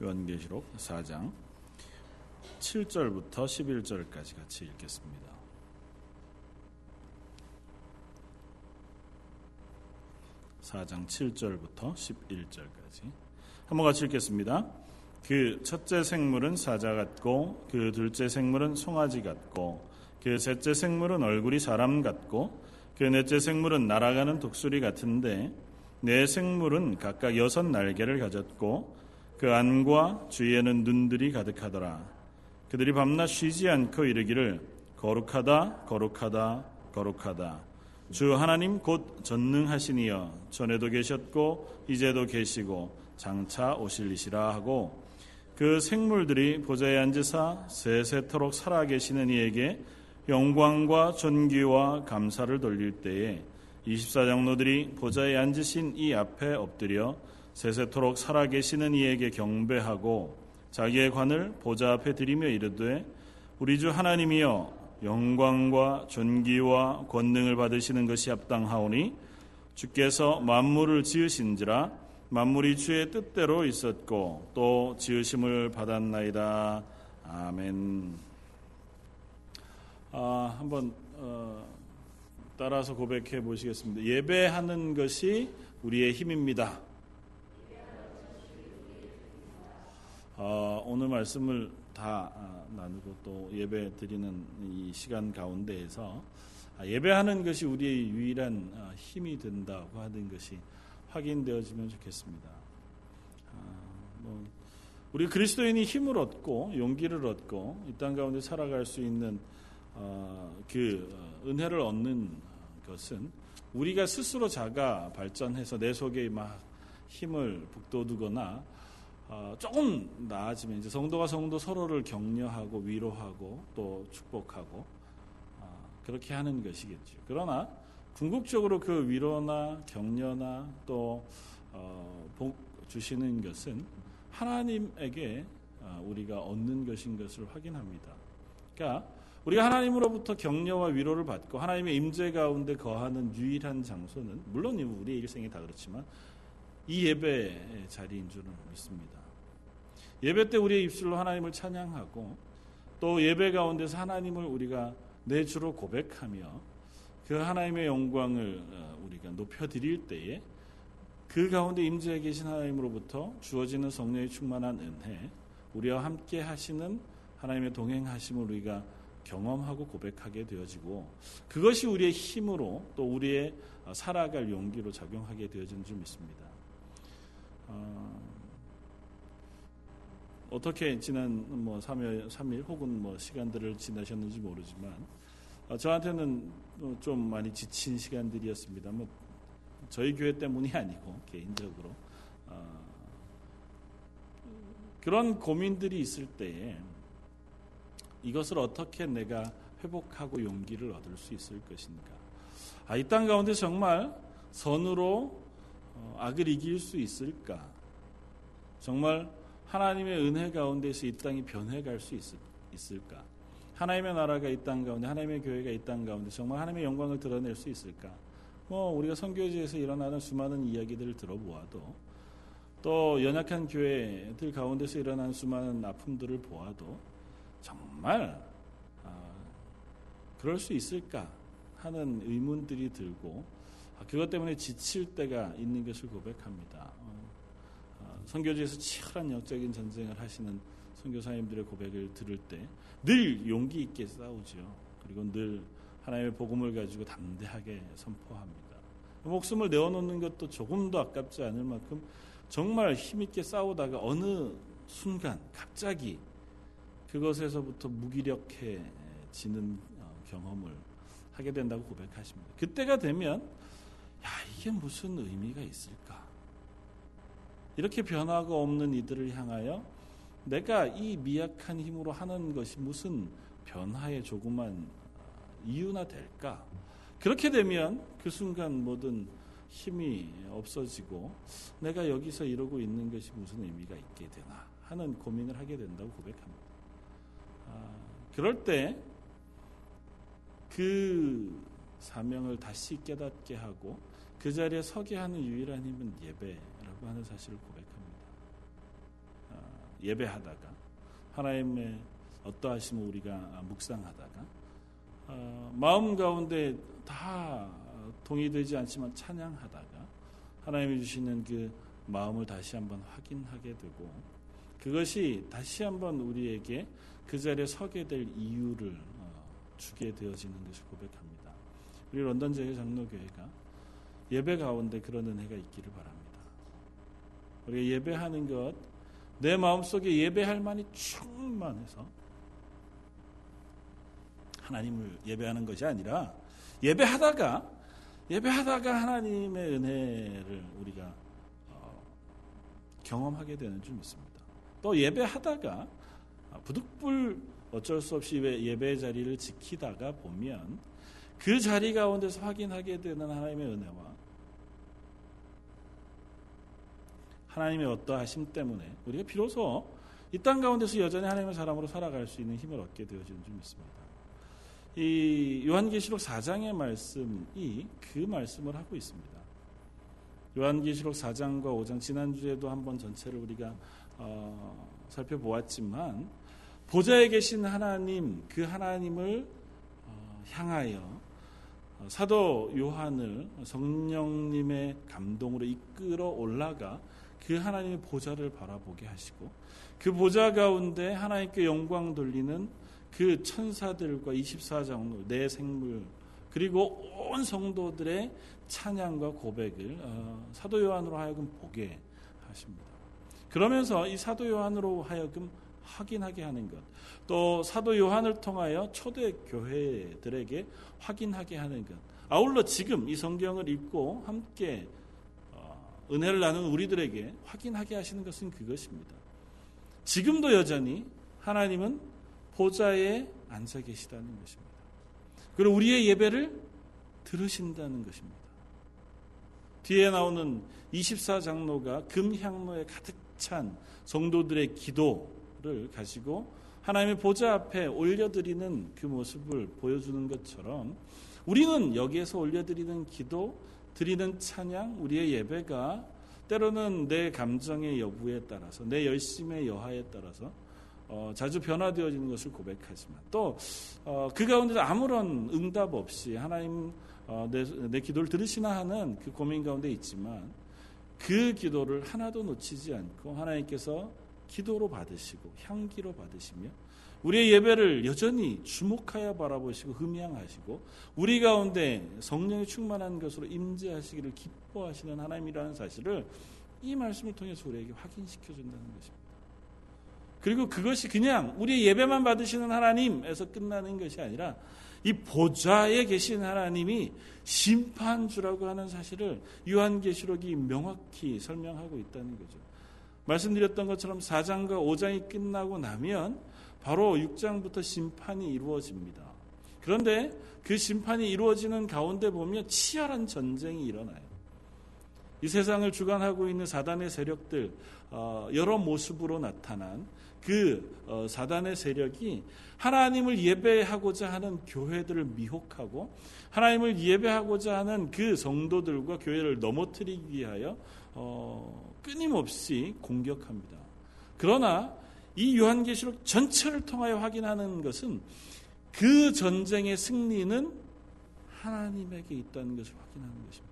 요한계시록 4장 7절부터 11절까지 같이 읽겠습니다. 4장 7절부터 11절까지 한번 같이 읽겠습니다. 그 첫째 생물은 사자 같고 그 둘째 생물은 송아지 같고 그 셋째 생물은 얼굴이 사람 같고 그 넷째 생물은 날아가는 독수리 같은데 네 생물은 각각 여섯 날개를 가졌고 그 안과 주위에는 눈들이 가득하더라. 그들이 밤낮 쉬지 않고 이르기를 거룩하다 거룩하다 거룩하다 주 하나님 곧 전능하시니여 전에도 계셨고 이제도 계시고 장차 오실리시라 하고 그 생물들이 보좌에 앉으사 세세토록 살아계시는 이에게 영광과 존귀와 감사를 돌릴 때에 24장로들이 보좌에 앉으신 이 앞에 엎드려 세세토록 살아계시는 이에게 경배하고 자기의 관을 보좌 앞에 드리며 이르되 우리 주 하나님이여 영광과 존귀와 권능을 받으시는 것이 합당하오니 주께서 만물을 지으신지라 만물이 주의 뜻대로 있었고 또 지으심을 받았나이다. 아멘. 아, 한번 어, 따라서 고백해 보시겠습니다. 예배하는 것이 우리의 힘입니다. 어, 오늘 말씀을 다 아, 나누고 또 예배 드리는 이 시간 가운데에서 아, 예배하는 것이 우리의 유일한 아, 힘이 된다고 하는 것이 확인되어지면 좋겠습니다. 뭐 우리 그리스도인이 힘을 얻고 용기를 얻고 이 땅 가운데 살아갈 수 있는 어, 그 어, 은혜를 얻는 것은 우리가 스스로 자가 발전해서 내 속에 막 힘을 북돋우거나 어, 조금 나아지면 이제 성도가 성도 서로를 격려하고 위로하고 또 축복하고 어, 그렇게 하는 것이겠죠. 그러나 궁극적으로 그 위로나 격려나 또 어, 복 주시는 것은 하나님에게 어, 우리가 얻는 것인 것을 확인합니다. 그러니까 우리가 하나님으로부터 격려와 위로를 받고 하나님의 임재 가운데 거하는 유일한 장소는 물론 우리의 일생이 다 그렇지만 이 예배의 자리인 줄은 믿습니다. 예배 때 우리의 입술로 하나님을 찬양하고 또 예배 가운데서 하나님을 우리가 내 주로 고백하며 그 하나님의 영광을 어, 우리가 높여드릴 때에 그 가운데 임재해 계신 하나님으로부터 주어지는 성령의 충만한 은혜, 우리와 함께 하시는 하나님의 동행하심을 우리가 경험하고 고백하게 되어지고 그것이 우리의 힘으로 또 우리의 어, 살아갈 용기로 작용하게 되어진 줄 믿습니다. 어, 어떻게 지난 뭐 3일, 3일 혹은 뭐 시간들을 지나셨는지 모르지만 어, 저한테는 좀 많이 지친 시간들이었습니다. 뭐 저희 교회 때문이 아니고 개인적으로 어, 그런 고민들이 있을 때에 이것을 어떻게 내가 회복하고 용기를 얻을 수 있을 것인가? 아, 이 땅 가운데 정말 선으로 어, 악을 이길 수 있을까? 정말 하나님의 은혜 가운데서 이 땅이 변해갈 수 있을, 있을까? 하나님의 나라가 이 땅 가운데, 하나님의 교회가 이 땅 가운데 정말 하나님의 영광을 드러낼 수 있을까? 뭐 우리가 선교지에서 일어나는 수많은 이야기들을 들어보아도 또 연약한 교회들 가운데서 일어나는 수많은 아픔들을 보아도 정말 아, 그럴 수 있을까 하는 의문들이 들고 아, 그것 때문에 지칠 때가 있는 것을 고백합니다. 선교지에서 치열한 영적인 전쟁을 하시는 선교사님들의 고백을 들을 때 늘 용기 있게 싸우죠. 그리고 늘 하나님의 복음을 가지고 담대하게 선포합니다. 목숨을 내어놓는 것도 조금도 아깝지 않을 만큼 정말 힘있게 싸우다가 어느 순간 갑자기 그것에서부터 무기력해지는 어, 경험을 하게 된다고 고백하십니다. 그때가 되면 야 이게 무슨 의미가 있을까? 이렇게 변화가 없는 이들을 향하여 내가 이 미약한 힘으로 하는 것이 무슨 변화의 조그만 이유나 될까? 그렇게 되면 그 순간 모든 힘이 없어지고 내가 여기서 이러고 있는 것이 무슨 의미가 있게 되나 하는 고민을 하게 된다고 고백합니다. 아, 그럴 때 그 사명을 다시 깨닫게 하고 그 자리에 서게 하는 유일한 힘은 예배 하는 사실을 고백합니다. 아, 예배하다가 하나님의 어떠하심을 우리가 묵상하다가 어, 마음 가운데 다 동의되지 않지만 찬양하다가 하나님이 주시는 그 마음을 다시 한번 확인하게 되고 그것이 다시 한번 우리에게 그 자리에 서게 될 이유를 어, 주게 되어지는 것을 고백합니다. 우리 런던 제일 장로교회가 예배 가운데 그런 은혜가 있기를 바랍니다. 우리가 예배하는 것, 내 마음속에 예배할 만이 충만해서 하나님을 예배하는 것이 아니라 예배하다가 예배하다가 하나님의 은혜를 우리가 어, 경험하게 되는 줄 믿습니다. 또 예배하다가 부득불 어쩔 수 없이 예배 자리를 지키다가 보면 그 자리 가운데서 확인하게 되는 하나님의 은혜와 하나님의 어떠하심 때문에 우리가 비로소 이 땅 가운데서 여전히 하나님의 사람으로 살아갈 수 있는 힘을 얻게 되어지는 줄 믿습니다. 이 요한계시록 4장의 말씀이 그 말씀을 하고 있습니다. 요한계시록 4장과 5장 지난주에도 한번 전체를 우리가 어, 살펴보았지만 보좌에 계신 하나님 그 하나님을 어, 향하여 어, 사도 요한을 성령님의 감동으로 이끌어 올라가 그 하나님의 보좌를 바라보게 하시고 그 보좌 가운데 하나님께 영광 돌리는 그 천사들과 24장로 내 생물 그리고 온 성도들의 찬양과 고백을 어, 사도 요한으로 하여금 보게 하십니다. 그러면서 이 사도 요한으로 하여금 확인하게 하는 것, 또 사도 요한을 통하여 초대 교회들에게 확인하게 하는 것. 아울러 지금 이 성경을 읽고 함께 어, 은혜를 나누는 우리들에게 확인하게 하시는 것은 그것입니다. 지금도 여전히 하나님은 보좌에 앉아 계시다는 것입니다. 그리고 우리의 예배를 들으신다는 것입니다. 뒤에 나오는 24장로가 금향로에 가득 찬 성도들의 기도를 가지고 하나님의 보좌 앞에 올려드리는 그 모습을 보여주는 것처럼 우리는 여기에서 올려드리는 기도, 드리는 찬양, 우리의 예배가 때로는 내 감정의 여부에 따라서, 내 열심의 여하에 따라서 어, 자주 변화되어지는 것을 고백하지만 또그 어, 그 가운데서 아무런 응답 없이 하나님 어, 내, 내 기도를 들으시나 하는 그 고민 가운데 있지만 그 기도를 하나도 놓치지 않고 하나님께서 기도로 받으시고 향기로 받으시며 우리의 예배를 여전히 주목하여 바라보시고 흠양하시고 우리 가운데 성령이 충만한 것으로 임재하시기를 기뻐하시는 하나님이라는 사실을 이 말씀을 통해서 우리에게 확인시켜 준다는 것입니다. 그리고 그것이 그냥 우리 예배만 받으시는 하나님에서 끝나는 것이 아니라 이 보좌에 계신 하나님이 심판주라고 하는 사실을 요한계시록이 명확히 설명하고 있다는 거죠. 말씀드렸던 것처럼 4장과 5장이 끝나고 나면 바로 6장부터 심판이 이루어집니다. 그런데 그 심판이 이루어지는 가운데 보면 치열한 전쟁이 일어나요. 이 세상을 주관하고 있는 사단의 세력들 어, 여러 모습으로 나타난 그 어, 사단의 세력이 하나님을 예배하고자 하는 교회들을 미혹하고 하나님을 예배하고자 하는 그 성도들과 교회를 넘어뜨리기 위하여 어, 끊임없이 공격합니다. 그러나 이 요한계시록 전체를 통하여 확인하는 것은 그 전쟁의 승리는 하나님에게 있다는 것을 확인하는 것입니다.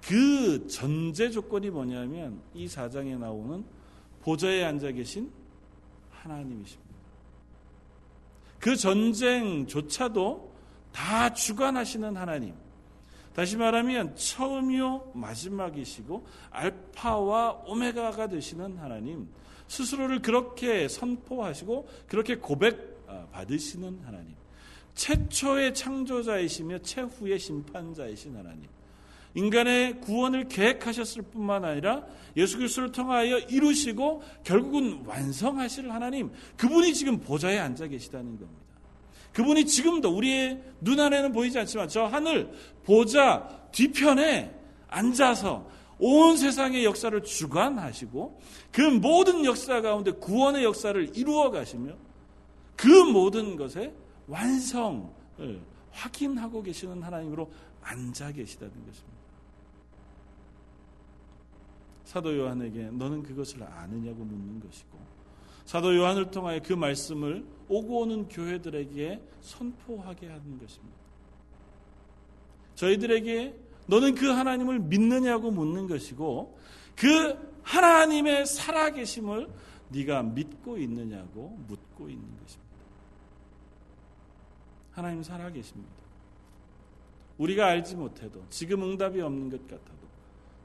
그 전제 조건이 뭐냐면 이 사장에 나오는 보좌에 앉아 계신 하나님이십니다. 그 전쟁조차도 다 주관하시는 하나님. 다시 말하면 처음이요 마지막이시고 알파와 오메가가 되시는 하나님. 스스로를 그렇게 선포하시고 그렇게 고백 아, 받으시는 하나님. 최초의 창조자이시며 최후의 심판자이신 하나님. 인간의 구원을 계획하셨을 뿐만 아니라 예수 그리스도를 통하여 이루시고 결국은 완성하실 하나님 그분이 지금 보좌에 앉아 계시다는 겁니다. 그분이 지금도 우리의 눈 안에는 보이지 않지만 저 하늘 보좌 뒤편에 앉아서 온 세상의 역사를 주관하시고 그 모든 역사 가운데 구원의 역사를 이루어 가시며 그 모든 것의 완성을 확인하고 계시는 하나님으로 앉아 계시다는 것입니다. 사도 요한에게 너는 그것을 아느냐고 묻는 것이고 사도 요한을 통하여 그 말씀을 오고 오는 교회들에게 선포하게 하는 것입니다. 저희들에게 너는 그 하나님을 믿느냐고 묻는 것이고 그 하나님의 살아계심을 네가 믿고 있느냐고 묻고 있는 것입니다. 하나님 살아계십니다. 우리가 알지 못해도 지금 응답이 없는 것 같아도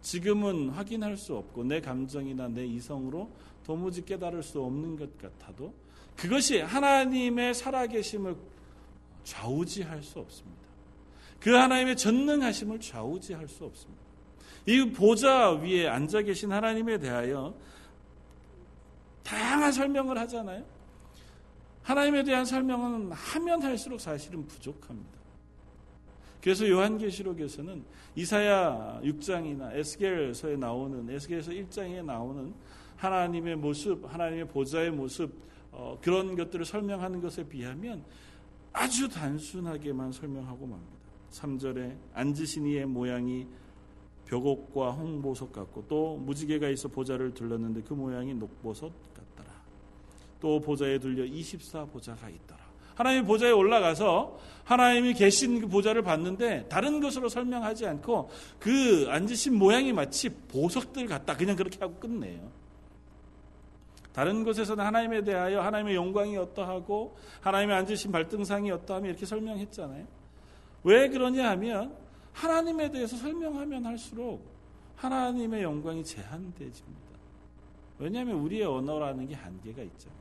지금은 확인할 수 없고 내 감정이나 내 이성으로 도무지 깨달을 수 없는 것 같아도 그것이 하나님의 살아계심을 좌우지할 수 없습니다. 그 하나님의 전능하심을 좌우지할 수 없습니다. 이 보좌 위에 앉아 계신 하나님에 대하여 다양한 설명을 하잖아요. 하나님에 대한 설명은 하면 할수록 사실은 부족합니다. 그래서 요한계시록에서는 이사야 6장이나 에스겔서에 나오는 에스겔서 1장에 나오는 하나님의 모습, 하나님의 보좌의 모습 어, 그런 것들을 설명하는 것에 비하면 아주 단순하게만 설명하고 맙니다. 3절에 앉으신 이의 모양이 벽옥과 홍보석 같고 또 무지개가 있어 보좌를 둘렀는데 그 모양이 녹보석 같더라. 또 보좌에 들려 24 보좌가 있더라. 하나님의 보좌에 올라가서 하나님이 계신 그 보좌를 봤는데 다른 것으로 설명하지 않고 그 앉으신 모양이 마치 보석들 같다. 그냥 그렇게 하고 끝내요. 다른 곳에서는 하나님에 대하여 하나님의 영광이 어떠하고 하나님의 앉으신 발등상이 어떠하며 이렇게 설명했잖아요. 왜 그러냐 하면 하나님에 대해서 설명하면 할수록 하나님의 영광이 제한되집니다. 왜냐하면 우리의 언어라는 게 한계가 있잖아요.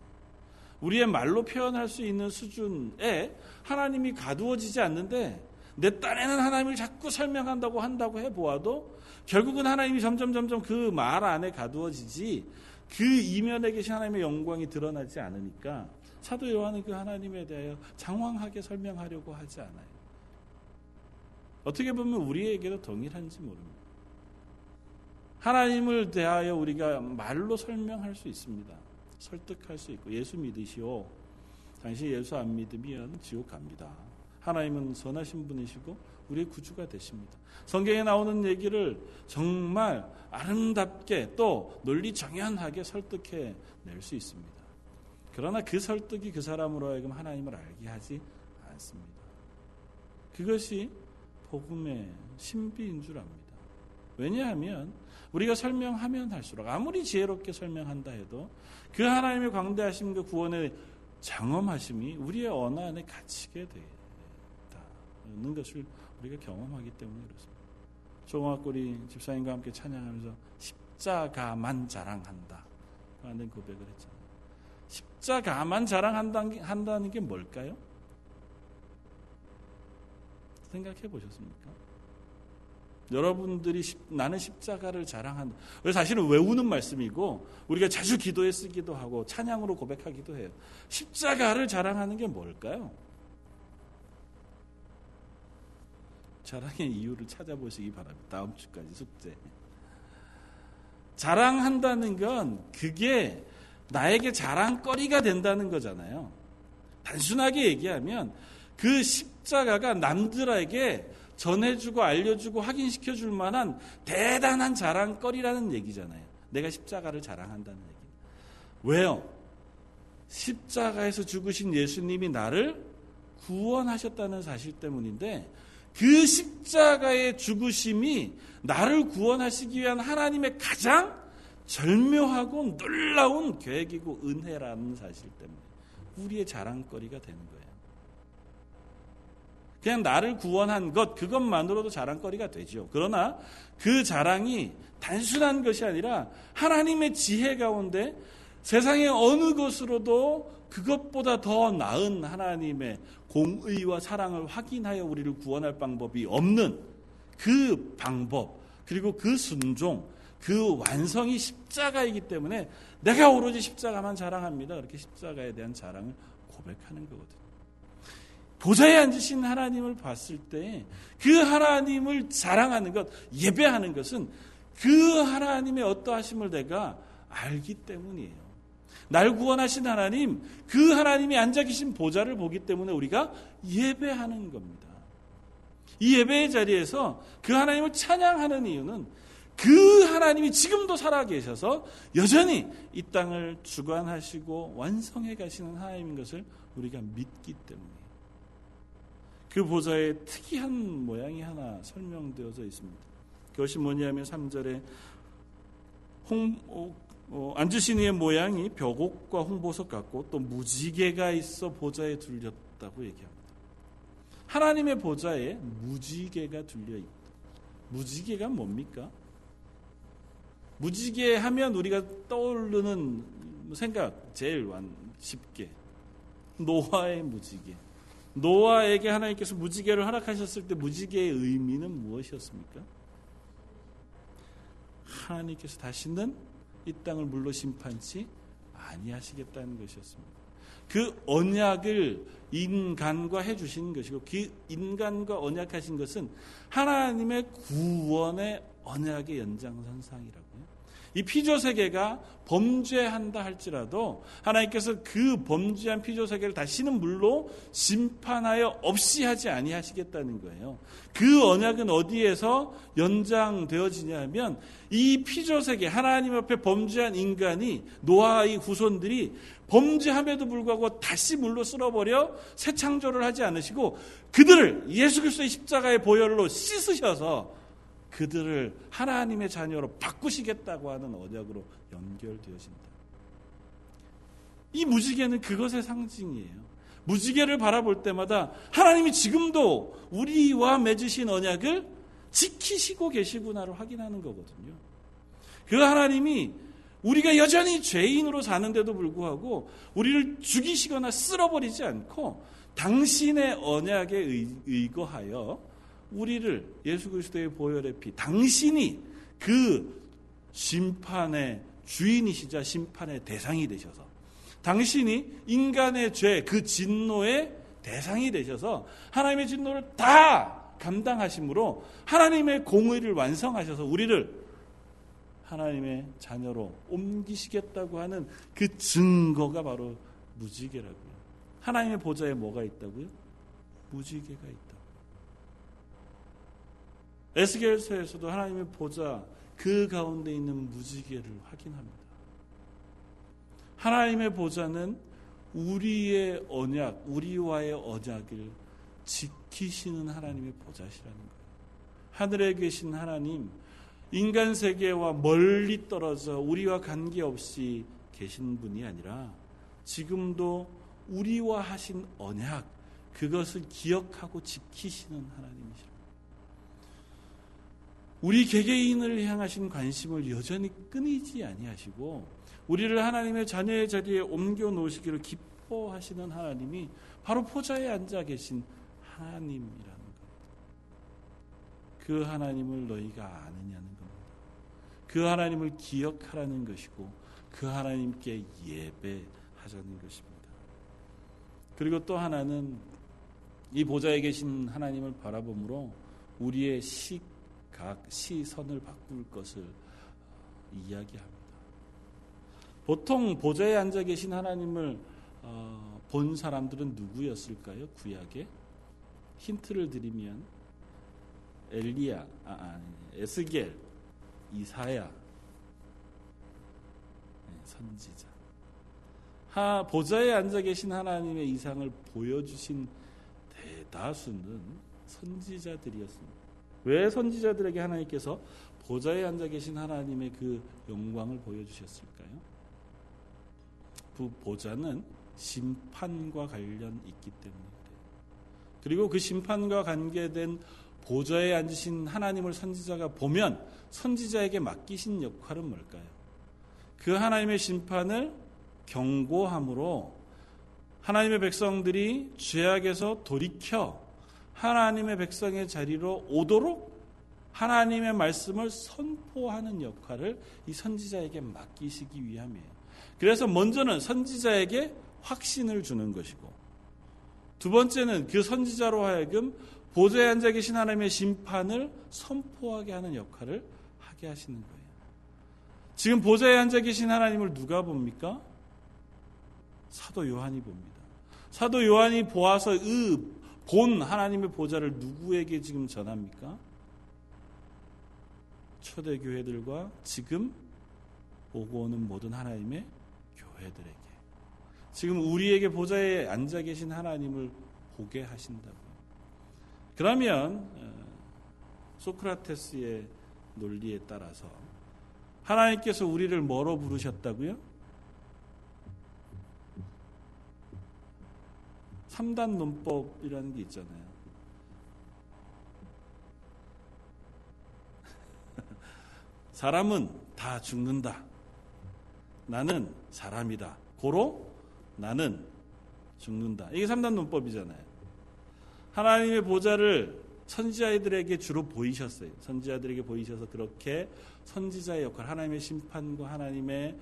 우리의 말로 표현할 수 있는 수준에 하나님이 가두어지지 않는데 내 딴에는 하나님을 자꾸 설명한다고 한다고 해보아도 결국은 하나님이 점점 점점 그 말 안에 가두어지지 그 이면에 계신 하나님의 영광이 드러나지 않으니까 사도 요한은 그 하나님에 대하여 장황하게 설명하려고 하지 않아요. 어떻게 보면 우리에게도 동일한지 모릅니다. 하나님을 대하여 우리가 말로 설명할 수 있습니다. 설득할 수 있고 예수 믿으시오. 당신 예수 안 믿으면 지옥 갑니다. 하나님은 선하신 분이시고 우리의 구주가 되십니다. 성경에 나오는 얘기를 정말 아름답게 또 논리 정연하게 설득해 낼 수 있습니다. 그러나 그 설득이 그 사람으로 하여금 하나님을 알게 하지 않습니다. 그것이 복음의 신비인 줄 압니다. 왜냐하면 우리가 설명하면 할수록 아무리 지혜롭게 설명한다 해도 그 하나님의 광대하심 그 구원의 장엄하심이 우리의 언어 안에 갇히게 된다는 것을 우리가 경험하기 때문에 그렇습니다. 조공학골이 집사님과 함께 찬양하면서 십자가만 자랑한다 하는 고백을 했잖아요. 십자가만 자랑한다는 게 뭘까요? 생각해 보셨습니까? 여러분들이 나는 십자가를 자랑한다. 사실은 외우는 말씀이고 우리가 자주 기도에 쓰기도 하고 찬양으로 고백하기도 해요. 십자가를 자랑하는 게 뭘까요? 자랑의 이유를 찾아보시기 바랍니다. 다음 주까지 숙제. 자랑한다는 건 그게 나에게 자랑거리가 된다는 거잖아요. 단순하게 얘기하면 그 십 자가가 남들에게 전해주고 알려주고 확인시켜 줄 만한 대단한 자랑거리라는 얘기잖아요. 내가 십자가를 자랑한다는 얘기. 왜요? 십자가에서 죽으신 예수님이 나를 구원하셨다는 사실 때문인데 그 십자가의 죽으심이 나를 구원하시기 위한 하나님의 가장 절묘하고 놀라운 계획이고 은혜라는 사실 때문에 우리의 자랑거리가 되는 거예요. 그냥 나를 구원한 것 그것만으로도 자랑거리가 되죠. 그러나 그 자랑이 단순한 것이 아니라 하나님의 지혜 가운데 세상의 어느 것으로도 그것보다 더 나은 하나님의 공의와 사랑을 확인하여 우리를 구원할 방법이 없는 그 방법 그리고 그 순종 그 완성이 십자가이기 때문에 내가 오로지 십자가만 자랑합니다. 그렇게 십자가에 대한 자랑을 고백하는 거거든요. 보좌에 앉으신 하나님을 봤을 때 그 하나님을 자랑하는 것, 예배하는 것은 그 하나님의 어떠하심을 내가 알기 때문이에요. 날 구원하신 하나님, 그 하나님이 앉아 계신 보좌를 보기 때문에 우리가 예배하는 겁니다. 이 예배의 자리에서 그 하나님을 찬양하는 이유는 그 하나님이 지금도 살아 계셔서 여전히 이 땅을 주관하시고 완성해 가시는 하나님인 것을 우리가 믿기 때문에 그 보좌에 특이한 모양이 하나 설명되어져 있습니다. 그것이 뭐냐면 3절에 홍, 어, 어, 앉으신 이의 모양이 벽옥과 홍보석 같고 또 무지개가 있어 보좌에 둘렸다고 얘기합니다. 하나님의 보좌에 무지개가 둘려 있다. 무지개가 뭡니까? 무지개 하면 우리가 떠오르는 생각 제일 쉽게 노아의 무지개. 노아에게 하나님께서 무지개를 허락하셨을 때 무지개의 의미는 무엇이었습니까? 하나님께서 다시는 이 땅을 물로 심판치 아니하시겠다는 것이었습니다. 그 언약을 인간과 해주신 것이고 그 인간과 언약하신 것은 하나님의 구원의 언약의 연장선상이라고요. 이 피조 세계가 범죄한다 할지라도 하나님께서 그 범죄한 피조 세계를 다시는 물로 심판하여 없이 하지 아니하시겠다는 거예요. 그 언약은 어디에서 연장되어지냐면 이 피조 세계 하나님 앞에 범죄한 인간이 노아의 후손들이 범죄함에도 불구하고 다시 물로 쓸어버려 새 창조를 하지 않으시고 그들을 예수 그리스도의 십자가의 보혈로 씻으셔서 그들을 하나님의 자녀로 바꾸시겠다고 하는 언약으로 연결되어진다. 이 무지개는 그것의 상징이에요. 무지개를 바라볼 때마다 하나님이 지금도 우리와 맺으신 언약을 지키시고 계시구나를 확인하는 거거든요. 그 하나님이 우리가 여전히 죄인으로 사는데도 불구하고 우리를 죽이시거나 쓸어버리지 않고 당신의 언약에 의거하여 우리를 예수 그리스도의 보혈의 피, 당신이 그 심판의 주인이시자 심판의 대상이 되셔서 당신이 인간의 죄, 그 진노의 대상이 되셔서 하나님의 진노를 다 감당하심으로 하나님의 공의를 완성하셔서 우리를 하나님의 자녀로 옮기시겠다고 하는 그 증거가 바로 무지개라고요. 하나님의 보좌에 뭐가 있다고요? 무지개가 있다. 에스겔서에서도 하나님의 보좌 그 가운데 있는 무지개를 확인합니다. 하나님의 보좌는 우리의 언약, 우리와의 언약을 지키시는 하나님의 보좌시라는 거예요. 하늘에 계신 하나님, 인간 세계와 멀리 떨어져 우리와 관계없이 계신 분이 아니라 지금도 우리와 하신 언약, 그것을 기억하고 지키시는 하나님이십니다. 우리 개개인을 향하신 관심을 여전히 끊이지 아니하시고 우리를 하나님의 자녀의 자리에 옮겨 놓으시기를 기뻐하시는 하나님이 바로 포자에 앉아 계신 하나님이라는 겁니다. 그 하나님을 너희가 아느냐는 겁니다. 그 하나님을 기억하라는 것이고 그 하나님께 예배하자는 것입니다. 그리고 또 하나는 이 보좌에 계신 하나님을 바라봄으로 우리의 식, 각 시선을 바꿀 것을 이야기합니다. 보통 보좌에 앉아 계신 하나님을 어, 본 사람들은 누구였을까요? 구약에 힌트를 드리면 엘리야, 아, 아니, 에스겔, 이사야, 네, 선지자. 하, 보좌에 앉아 계신 하나님의 이상을 보여주신 대다수는 선지자들이었습니다. 왜 선지자들에게 하나님께서 보좌에 앉아 계신 하나님의 그 영광을 보여주셨을까요? 그 보좌는 심판과 관련 있기 때문에 그리고 그 심판과 관계된 보좌에 앉으신 하나님을 선지자가 보면 선지자에게 맡기신 역할은 뭘까요? 그 하나님의 심판을 경고함으로 하나님의 백성들이 죄악에서 돌이켜 하나님의 백성의 자리로 오도록 하나님의 말씀을 선포하는 역할을 이 선지자에게 맡기시기 위함이에요. 그래서 먼저는 선지자에게 확신을 주는 것이고 두 번째는 그 선지자로 하여금 보좌에 앉아 계신 하나님의 심판을 선포하게 하는 역할을 하게 하시는 거예요. 지금 보좌에 앉아 계신 하나님을 누가 봅니까? 사도 요한이 봅니다. 사도 요한이 보아서 의, 본 하나님의 보좌를 누구에게 지금 전합니까? 초대 교회들과 지금 오고 오는 모든 하나님의 교회들에게 지금 우리에게 보좌에 앉아 계신 하나님을 보게 하신다고. 그러면 어, 소크라테스의 논리에 따라서 하나님께서 우리를 뭐로 부르셨다고요? 3단 논법이라는 게 있잖아요. 사람은 다 죽는다. 나는 사람이다. 고로 나는 죽는다. 이게 3단 논법이잖아요. 하나님의 보좌를 선지자들에게 주로 보이셨어요. 선지자들에게 보이셔서 그렇게 선지자의 역할, 하나님의 심판과 하나님의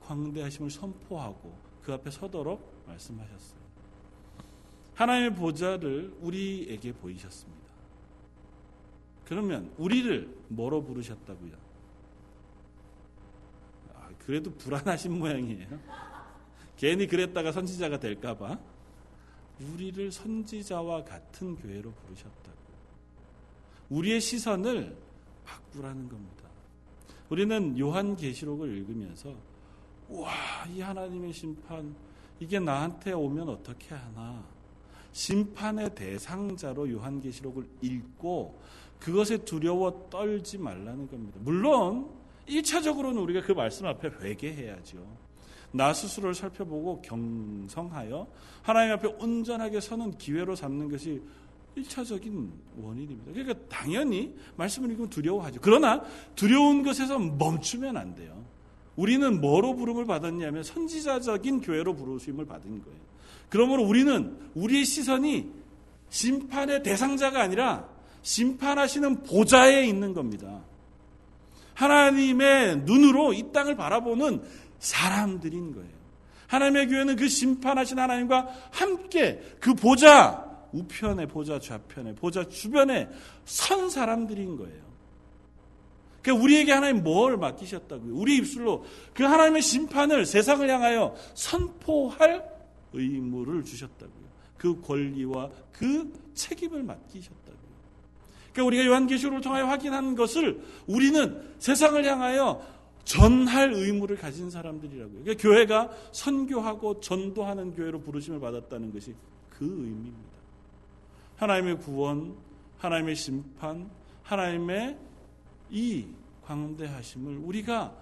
광대하심을 선포하고 그 앞에 서도록 말씀하셨어요. 하나님의 보좌를 우리에게 보이셨습니다. 그러면 우리를 뭐로 부르셨다고요? 아, 그래도 불안하신 모양이에요. 괜히 그랬다가 선지자가 될까봐 우리를 선지자와 같은 교회로 부르셨다고. 우리의 시선을 바꾸라는 겁니다. 우리는 요한계시록을 읽으면서 와, 이 하나님의 심판 이게 나한테 오면 어떻게 하나? 심판의 대상자로 요한계시록을 읽고 그것에 두려워 떨지 말라는 겁니다. 물론 1차적으로는 우리가 그 말씀 앞에 회개해야죠. 나 스스로를 살펴보고 경성하여 하나님 앞에 온전하게 서는 기회로 삼는 것이 1차적인 원인입니다. 그러니까 당연히 말씀을 읽으면 두려워하죠. 그러나 두려운 것에서 멈추면 안 돼요. 우리는 뭐로 부름을 받았냐면 선지자적인 교회로 부르심을 받은 거예요. 그러므로 우리는 우리의 시선이 심판의 대상자가 아니라 심판하시는 보좌에 있는 겁니다. 하나님의 눈으로 이 땅을 바라보는 사람들인 거예요. 하나님의 교회는 그 심판하신 하나님과 함께 그 보좌 우편에 보좌 좌편에 보좌 주변에 선 사람들인 거예요. 그러니까 우리에게 하나님 뭘 맡기셨다고요? 우리 입술로 그 하나님의 심판을 세상을 향하여 선포할 의무를 주셨다고요. 그 권리와 그 책임을 맡기셨다고요. 그러니까 우리가 요한계시록을 통하여 확인한 것을 우리는 세상을 향하여 전할 의무를 가진 사람들이라고요. 그러니까 교회가 선교하고 전도하는 교회로 부르심을 받았다는 것이 그 의미입니다. 하나님의 구원, 하나님의 심판, 하나님의 이 광대하심을 우리가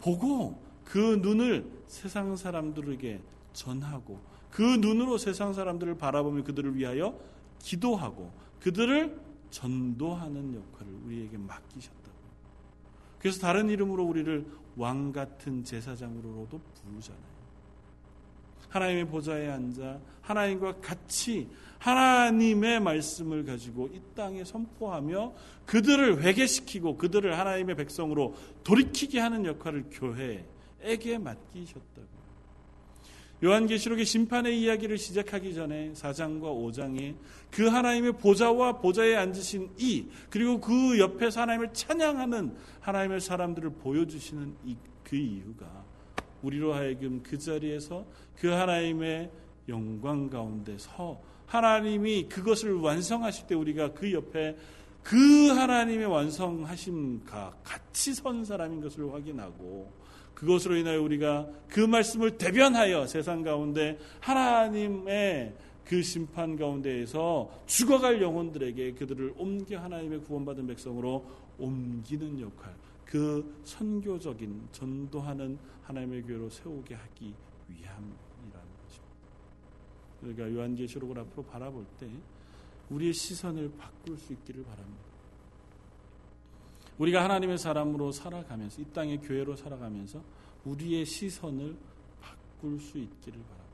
보고 그 눈을 세상 사람들에게 전하고 그 눈으로 세상 사람들을 바라보며 그들을 위하여 기도하고 그들을 전도하는 역할을 우리에게 맡기셨다고. 그래서 다른 이름으로 우리를 왕 같은 제사장으로도 부르잖아요. 하나님의 보좌에 앉아 하나님과 같이 하나님의 말씀을 가지고 이 땅에 선포하며 그들을 회개시키고 그들을 하나님의 백성으로 돌이키게 하는 역할을 교회에게 맡기셨다고. 요한계시록의 심판의 이야기를 시작하기 전에 4장과 5장에 그 하나님의 보좌와 보좌에 앉으신 이 그리고 그 옆에서 하나님을 찬양하는 하나님의 사람들을 보여주시는 이, 그 이유가 우리로 하여금 그 자리에서 그 하나님의 영광 가운데 서 하나님이 그것을 완성하실 때 우리가 그 옆에 그 하나님의 완성하심과 같이 선 사람인 것을 확인하고 그것으로 인하여 우리가 그 말씀을 대변하여 세상 가운데 하나님의 그 심판 가운데에서 죽어갈 영혼들에게 그들을 옮겨 하나님의 구원받은 백성으로 옮기는 역할, 그 선교적인 전도하는 하나님의 교회로 세우게 하기 위함이라는 것입니다. 그러니까 요한계시록을 앞으로 바라볼 때 우리의 시선을 바꿀 수 있기를 바랍니다. 우리가 하나님의 사람으로 살아가면서 이 땅의 교회로 살아가면서 우리의 시선을 바꿀 수 있기를 바랍니다.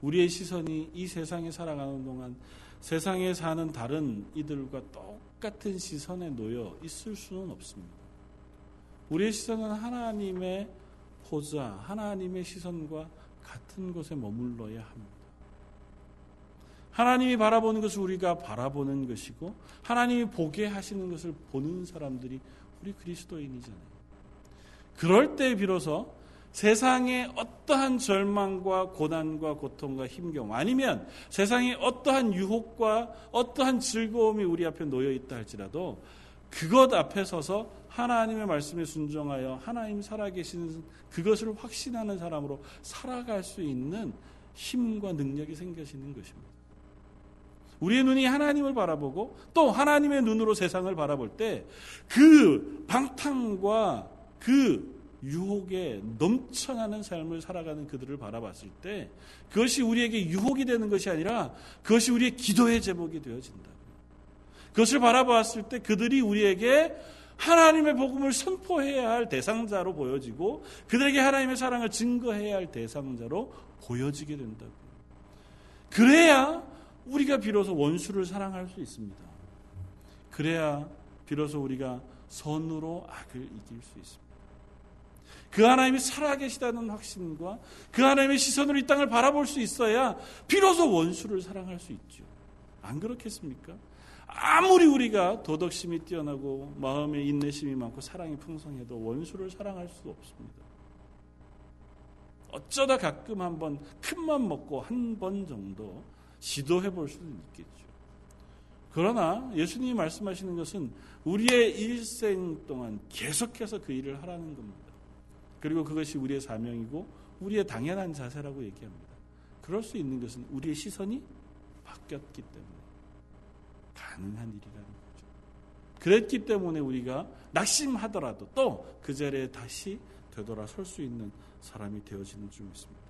우리의 시선이 이 세상에 살아가는 동안 세상에 사는 다른 이들과 똑같은 시선에 놓여 있을 수는 없습니다. 우리의 시선은 하나님의 보좌, 하나님의 시선과 같은 곳에 머물러야 합니다. 하나님이 바라보는 것을 우리가 바라보는 것이고 하나님이 보게 하시는 것을 보는 사람들이 우리 그리스도인이잖아요. 그럴 때 비로소 세상의 어떠한 절망과 고난과 고통과 힘겨움 아니면 세상의 어떠한 유혹과 어떠한 즐거움이 우리 앞에 놓여 있다 할지라도 그것 앞에 서서 하나님의 말씀에 순종하여 하나님 살아계신 그것을 확신하는 사람으로 살아갈 수 있는 힘과 능력이 생겨지는 것입니다. 우리의 눈이 하나님을 바라보고 또 하나님의 눈으로 세상을 바라볼 때 그 방탕과 그 유혹에 넘쳐나는 삶을 살아가는 그들을 바라봤을 때 그것이 우리에게 유혹이 되는 것이 아니라 그것이 우리의 기도의 제목이 되어진다. 그것을 바라보았을 때 그들이 우리에게 하나님의 복음을 선포해야 할 대상자로 보여지고 그들에게 하나님의 사랑을 증거해야 할 대상자로 보여지게 된다고. 그래야 우리가 비로소 원수를 사랑할 수 있습니다. 그래야 비로소 우리가 선으로 악을 이길 수 있습니다. 그 하나님이 살아계시다는 확신과 그 하나님의 시선으로 이 땅을 바라볼 수 있어야 비로소 원수를 사랑할 수 있죠. 안 그렇겠습니까? 아무리 우리가 도덕심이 뛰어나고 마음에 인내심이 많고 사랑이 풍성해도 원수를 사랑할 수 없습니다. 어쩌다 가끔 한번 큰맘 먹고 한 번 정도 시도해 볼 수는 있겠죠. 그러나 예수님이 말씀하시는 것은 우리의 일생 동안 계속해서 그 일을 하라는 겁니다. 그리고 그것이 우리의 사명이고 우리의 당연한 자세라고 얘기합니다. 그럴 수 있는 것은 우리의 시선이 바뀌었기 때문에 가능한 일이라는 거죠. 그랬기 때문에 우리가 낙심하더라도 또 그 자리에 다시 되돌아 설 수 있는 사람이 되어지는 줄 믿습니다.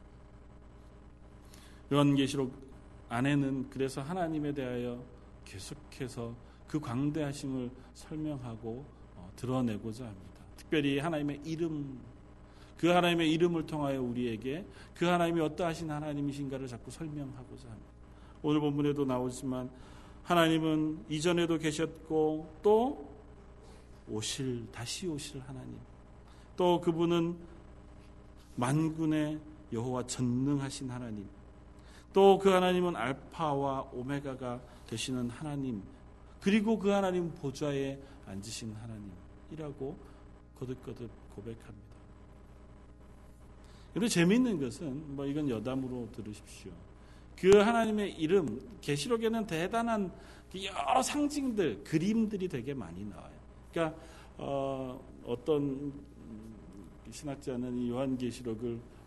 요한계시록 안에는 그래서 하나님에 대하여 계속해서 그 광대하심을 설명하고 어, 드러내고자 합니다. 특별히 하나님의 이름, 그 하나님의 이름을 통하여 우리에게 그 하나님이 어떠하신 하나님이신가를 자꾸 설명하고자 합니다. 오늘 본문에도 나오지만 하나님은 이전에도 계셨고 또 오실 다시 오실 하나님. 또 그분은 만군의 여호와 전능하신 하나님. 또 그 하나님은 알파와 오메가가 되시는 하나님. 그리고 그 하나님 보좌에 앉으신 하나님이라고 거듭거듭 고백합니다. 그런데 재미있는 것은 뭐 이건 여담으로 들으십시오. 그 하나님의 이름 계시록에는 대단한 여러 상징들 그림들이 되게 많이 나와요. 그러니까 어, 떤 신학자는 이 요한계시록을 어,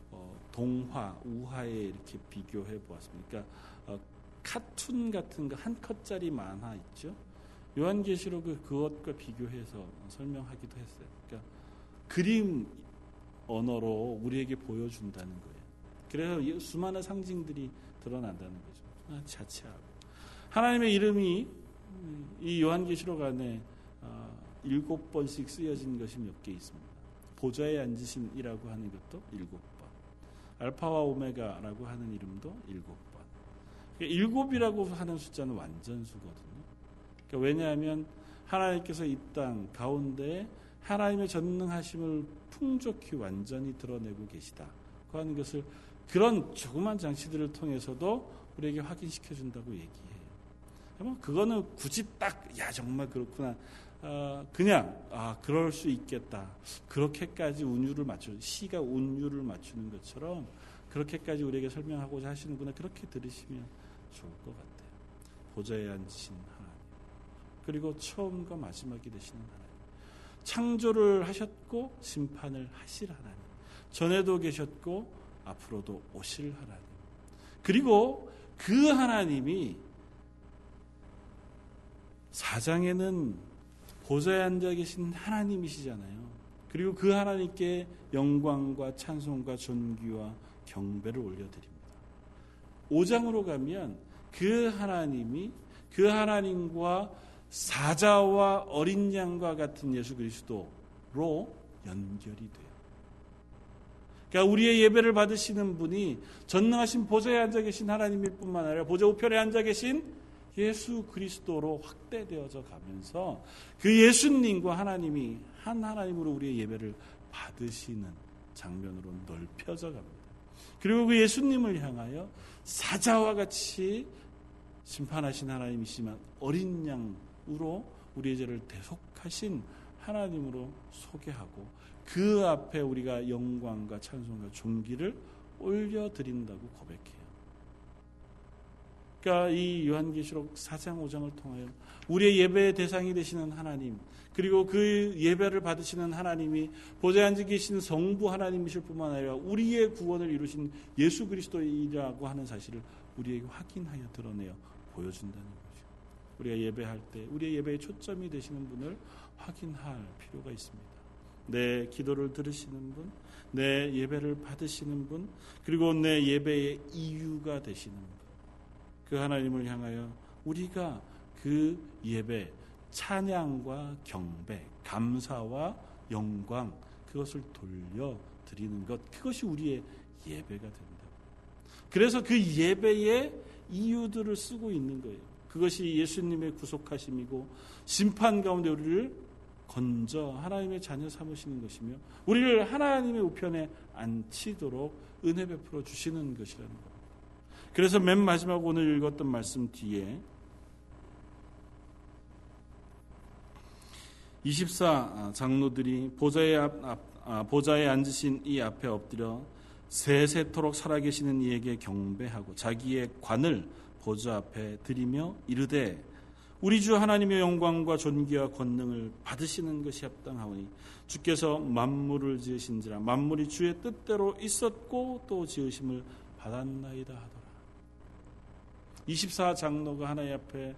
동화, 우화에 이렇게 비교해 보았습니다. 그러니까 어, 카툰 같은 거 한 컷짜리 만화 있죠. 요한계시록을 그것과 비교해서 설명하기도 했어요. 그러니까 그림 언어로 우리에게 보여준다는 거예요. 그래서 수많은 상징들이 드러난다는 거죠. 아, 자체하고. 하나님의 이름이 이 요한계시록 안에 아, 일곱 번씩 쓰여진 것이 몇 개 있습니다. 보좌에 앉으신이라고 하는 것도 일곱 번. 알파와 오메가라고 하는 이름도 일곱 번. 그러니까 일곱이라고 하는 숫자는 완전수거든요. 그러니까 왜냐하면 하나님께서 이 땅 가운데 하나님의 전능하심을 풍족히 완전히 드러내고 계시다. 그 하는 것을 그런 조그만 장치들을 통해서도 우리에게 확인시켜 준다고 얘기해요. 뭐 그거는 굳이 딱 야 정말 그렇구나. 어, 그냥 아 그럴 수 있겠다. 그렇게까지 운율을 맞추 시가 운율을 맞추는 것처럼 그렇게까지 우리에게 설명하고자 하시는구나. 그렇게 들으시면 좋을 것 같아요. 보좌에 앉으신 하나님. 그리고 처음과 마지막이 되시는 하나님. 창조를 하셨고 심판을 하실 하나님. 전에도 계셨고 앞으로도 오실 하나님. 그리고 그 하나님이 사장에는 보좌에 앉아 계신 하나님이시잖아요. 그리고 그 하나님께 영광과 찬송과 존귀와 경배를 올려드립니다. 5장으로 가면 그 하나님이 그 하나님과 사자와 어린 양과 같은 예수 그리스도로 연결이 돼요. 그러니까 우리의 예배를 받으시는 분이 전능하신 보좌에 앉아 계신 하나님일 뿐만 아니라 보좌 우편에 앉아 계신 예수 그리스도로 확대되어져 가면서 그 예수님과 하나님이 한 하나님으로 우리의 예배를 받으시는 장면으로 넓혀져 갑니다. 그리고 그 예수님을 향하여 사자와 같이 심판하신 하나님이시지만 어린 양으로 우리의 죄를 대속하신 하나님으로 소개하고 그 앞에 우리가 영광과 찬송과 존귀를 올려드린다고 고백해요. 그러니까 이 요한계시록 4장 5장을 통하여 우리의 예배의 대상이 되시는 하나님 그리고 그 예배를 받으시는 하나님이 보좌에 앉아 계신 성부 하나님이실 뿐만 아니라 우리의 구원을 이루신 예수 그리스도이라고 하는 사실을 우리에게 확인하여 드러내어 보여준다는 거죠. 우리가 예배할 때 우리의 예배의 초점이 되시는 분을 확인할 필요가 있습니다. 내 기도를 들으시는 분, 내 예배를 받으시는 분, 그리고 내 예배의 이유가 되시는 분. 그 하나님을 향하여 우리가 그 예배, 찬양과 경배, 감사와 영광, 그것을 돌려 드리는 것, 그것이 우리의 예배가 됩니다. 그래서 그 예배의 이유들을 쓰고 있는 거예요. 그것이 예수님의 구속하심이고 심판 가운데 우리를 건져 하나님의 자녀 삼으시는 것이며 우리를 하나님의 우편에 앉히도록 은혜 베풀어 주시는 것이라는 겁니다. 그래서 맨 마지막 오늘 읽었던 말씀 뒤에 24 장로들이 보좌에, 앞, 앞, 아, 보좌에 앉으신 이 앞에 엎드려 세세토록 살아계시는 이에게 경배하고 자기의 관을 보좌 앞에 드리며 이르되 우리 주 하나님의 영광과 존귀와 권능을 받으시는 것이 합당하오니 주께서 만물을 지으신지라 만물이 주의 뜻대로 있었고 또 지으심을 받았나이다 하더라. 24 장로가 하나님 앞에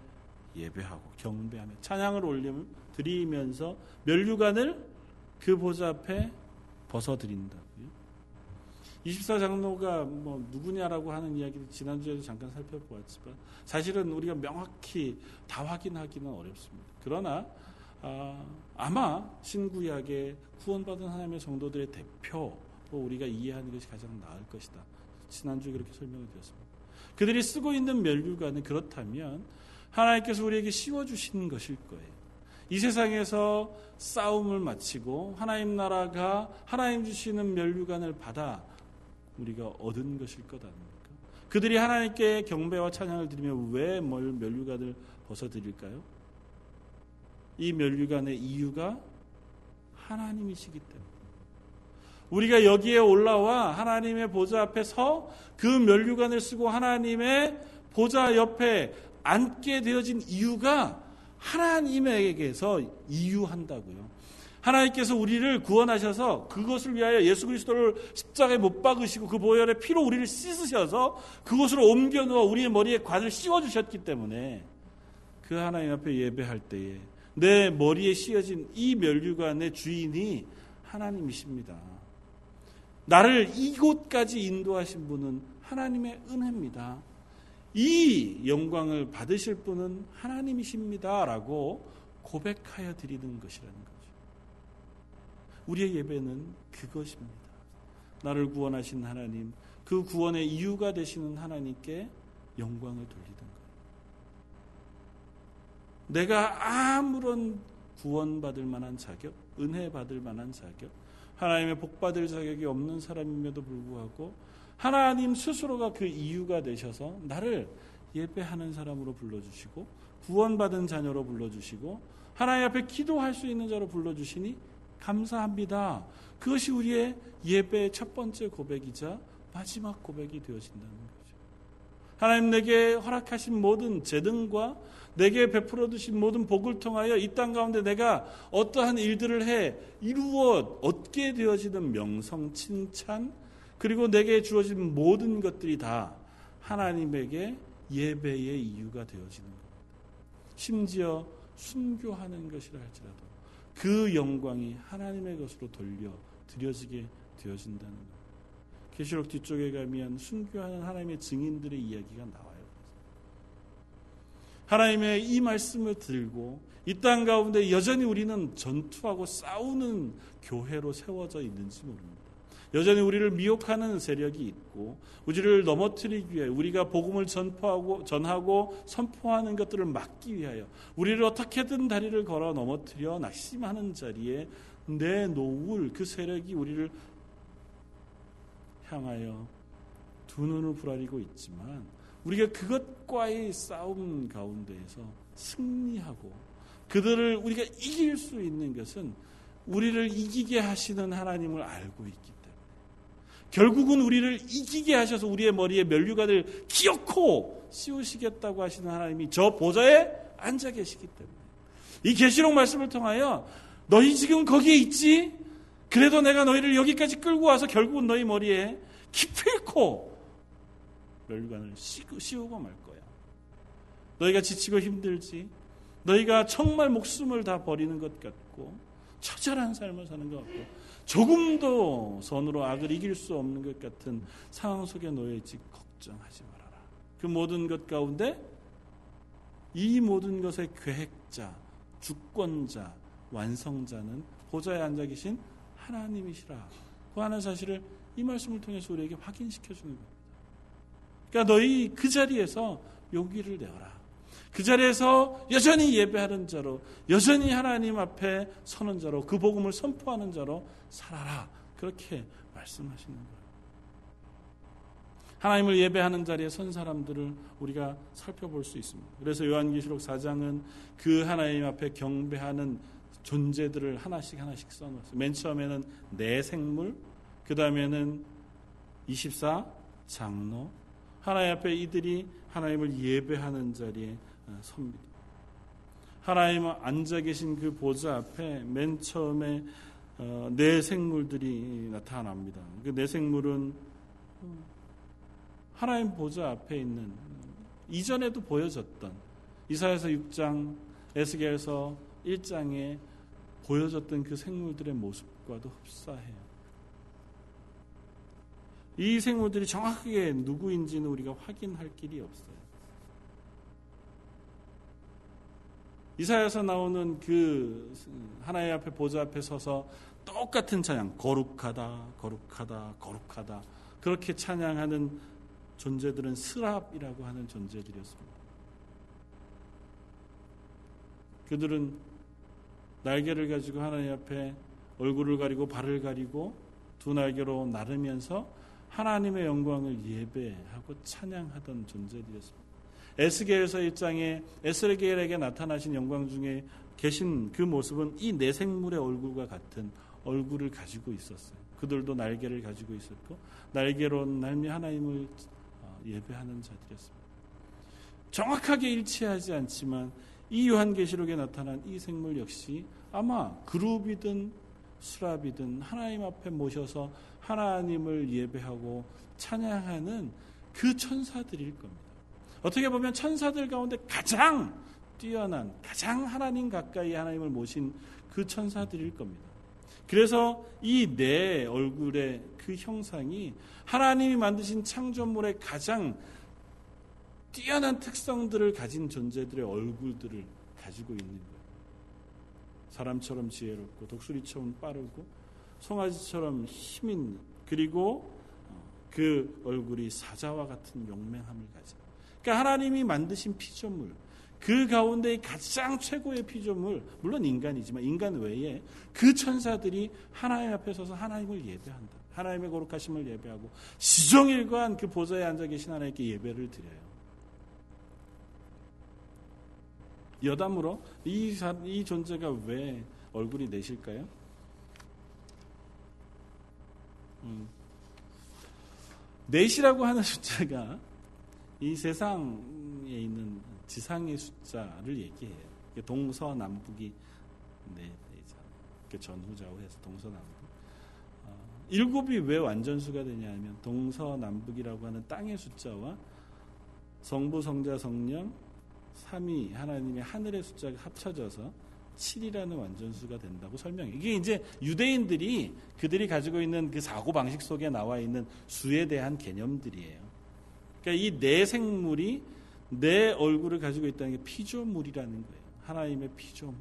예배하고 경배하며 찬양을 올려 드리면서 면류관을 그 보좌 앞에 벗어 드린다. 24장로가 뭐 누구냐라고 하는 이야기를 지난주에도 잠깐 살펴보았지만 사실은 우리가 명확히 다 확인하기는 어렵습니다. 그러나 아, 마 신구약의 구원받은 하나님의 성도들의 대표로 우리가 이해하는 것이 가장 나을 것이다. 지난주에 그렇게 설명을 드렸습니다. 그들이 쓰고 있는 멸류관은 그렇다면 하나님께서 우리에게 씌워주신 것일 거예요. 이 세상에서 싸움을 마치고 하나님 나라가 하나님 주시는 멸류관을 받아 우리가 얻은 것일 것 아닙니까? 그들이 하나님께 경배와 찬양을 드리며 왜 멸류관을 벗어드릴까요? 이 멸류관의 이유가 하나님이시기 때문에. 우리가 여기에 올라와 하나님의 보좌 앞에 서그 멸류관을 쓰고 하나님의 보좌 옆에 앉게 되어진 이유가 하나님에게서 이유한다고요. 하나님께서 우리를 구원하셔서 그것을 위하여 예수 그리스도를 십자가에 못 박으시고 그 보혈의 피로 우리를 씻으셔서 그곳으로 옮겨 놓아 우리의 머리에 관을 씌워 주셨기 때문에 그 하나님 앞에 예배할 때에 내 머리에 씌어진 이 멸류관의 주인이 하나님이십니다. 나를 이곳까지 인도하신 분은 하나님의 은혜입니다. 이 영광을 받으실 분은 하나님이십니다 라고 고백하여 드리는 것이라는 거죠. 우리의 예배는 그것입니다. 나를 구원하신 하나님, 그 구원의 이유가 되시는 하나님께 영광을 돌리는 거예요. 내가 아무런 구원받을 만한 자격, 은혜 받을 만한 자격, 하나님의 복 받을 자격이 없는 사람임에도 불구하고 하나님 스스로가 그 이유가 되셔서 나를 예배하는 사람으로 불러주시고 구원받은 자녀로 불러주시고 하나님 앞에 기도할 수 있는 자로 불러주시니 감사합니다. 그것이 우리의 예배의 첫 번째 고백이자 마지막 고백이 되어진다는 거죠. 하나님 내게 허락하신 모든 재능과 내게 베풀어 주신 모든 복을 통하여 이 땅 가운데 내가 어떠한 일들을 해 이루어 얻게 되어지는 명성, 칭찬, 그리고 내게 주어진 모든 것들이 다 하나님에게 예배의 이유가 되어지는 겁니다. 심지어 순교하는 것이라 할지라도 그 영광이 하나님의 것으로 돌려 드려지게 되어진다는 것. 계시록 뒤쪽에 가면 순교하는 하나님의 증인들의 이야기가 나와요. 하나님의 이 말씀을 들고 이 땅 가운데 여전히 우리는 전투하고 싸우는 교회로 세워져 있는지 모릅니다. 여전히 우리를 미혹하는 세력이 있고 우리를 넘어뜨리기 위해 우리가 복음을 전파하고 전하고 선포하는 것들을 막기 위하여 우리를 어떻게든 다리를 걸어 넘어뜨려 낙심하는 자리에 내놓을 그 세력이 우리를 향하여 두 눈을 부라리고 있지만 우리가 그것과의 싸움 가운데에서 승리하고 그들을 우리가 이길 수 있는 것은 우리를 이기게 하시는 하나님을 알고 있기 결국은 우리를 이기게 하셔서 우리의 머리에 면류관을 기어코 씌우시겠다고 하시는 하나님이 저 보좌에 앉아 계시기 때문에 이 계시록 말씀을 통하여 너희 지금 거기에 있지? 그래도 내가 너희를 여기까지 끌고 와서 결국은 너희 머리에 기필코 멸관을 씌우고 말 거야. 너희가 지치고 힘들지? 너희가 정말 목숨을 다 버리는 것 같고 처절한 삶을 사는 것 같고 조금도 선으로 악을 이길 수 없는 것 같은 상황 속에 놓여 있지 걱정하지 말아라. 그 모든 것 가운데 이 모든 것의 계획자, 주권자, 완성자는 보좌에 앉아 계신 하나님이시라. 그 하는 사실을 이 말씀을 통해서 우리에게 확인시켜 주는 겁니다. 그러니까 너희 그 자리에서 용기를 내어라. 그 자리에서 여전히 예배하는 자로, 여전히 하나님 앞에 서는 자로, 그 복음을 선포하는 자로 살아라. 그렇게 말씀하시는 거예요. 하나님을 예배하는 자리에 선 사람들을 우리가 살펴볼 수 있습니다. 그래서 요한계시록 4장은 그 하나님 앞에 경배하는 존재들을 하나씩 하나씩 써놓았어요. 맨 처음에는 내 생물, 그 다음에는 24 장로, 하나님 앞에 이들이 하나님을 예배하는 자리에 어, 섭니다. 하나님 앉아 계신 그 보좌 앞에 맨 처음에 어, 내 생물들이 나타납니다. 그내 생물은 하나님 보좌 앞에 있는 이전에도 보여졌던 이사야서 6장, 에스겔서 1장에 보여졌던 그 생물들의 모습과도 흡사해요. 이 생물들이 정확하게 누구인지는 우리가 확인할 길이 없어요. 이사야서 나오는 그 하나님 앞에 보좌 앞에 서서 똑같은 찬양 거룩하다 거룩하다 거룩하다 그렇게 찬양하는 존재들은 스랍이라고 하는 존재들이었습니다. 그들은 날개를 가지고 하나님 앞에 얼굴을 가리고 발을 가리고 두 날개로 나르면서 하나님의 영광을 예배하고 찬양하던 존재들이었습니다. 에스겔서 1장에 에스겔에게 나타나신 영광 중에 계신 그 모습은 이 내생물의 얼굴과 같은 얼굴을 가지고 있었어요. 그들도 날개를 가지고 있었고 날개로 날미 하나님을 어, 예배하는 자들이었습니다. 정확하게 일치하지 않지만 이 요한계시록에 나타난 이 생물 역시 아마 그룹이든 수랍이든 하나님 앞에 모셔서 하나님을 예배하고 찬양하는 그 천사들일 겁니다. 어떻게 보면 천사들 가운데 가장 뛰어난, 가장 하나님 가까이 하나님을 모신 그 천사들일 겁니다. 그래서 이 내 얼굴의 그 형상이 하나님이 만드신 창조물의 가장 뛰어난 특성들을 가진 존재들의 얼굴들을 가지고 있는 거예요. 사람처럼 지혜롭고 독수리처럼 빠르고 송아지처럼 힘 있는 그리고 어, 그 얼굴이 사자와 같은 용맹함을 가진 그러니까 하나님이 만드신 피조물 그 가운데 가장 최고의 피조물 물론 인간이지만 인간 외에 그 천사들이 하나님 앞에 서서 하나님을 예배한다. 하나님의 거룩하심을 예배하고 시종일관 그 보좌에 앉아 계신 하나님께 예배를 드려요. 여담으로 이, 이 존재가 왜 얼굴이 내실까요? 음. 넷이라고 하는 숫자가 이 세상에 있는 지상의 숫자를 얘기해요. 동서남북이 네, 네 전후좌우 해서 동서남북. 어, 일곱이 왜 완전수가 되냐면 동서남북이라고 하는 땅의 숫자와 성부, 성자, 성령, 삼위 하나님의 하늘의 숫자가 합쳐져서 7이라는 완전수가 된다고 설명해. 이게 이제 유대인들이 그들이 가지고 있는 그 사고 방식 속에 나와 있는 수에 대한 개념들이에요. 그러니까 이 내 생물이 내 얼굴을 가지고 있다는 게 피조물이라는 거예요. 하나님의 피조물.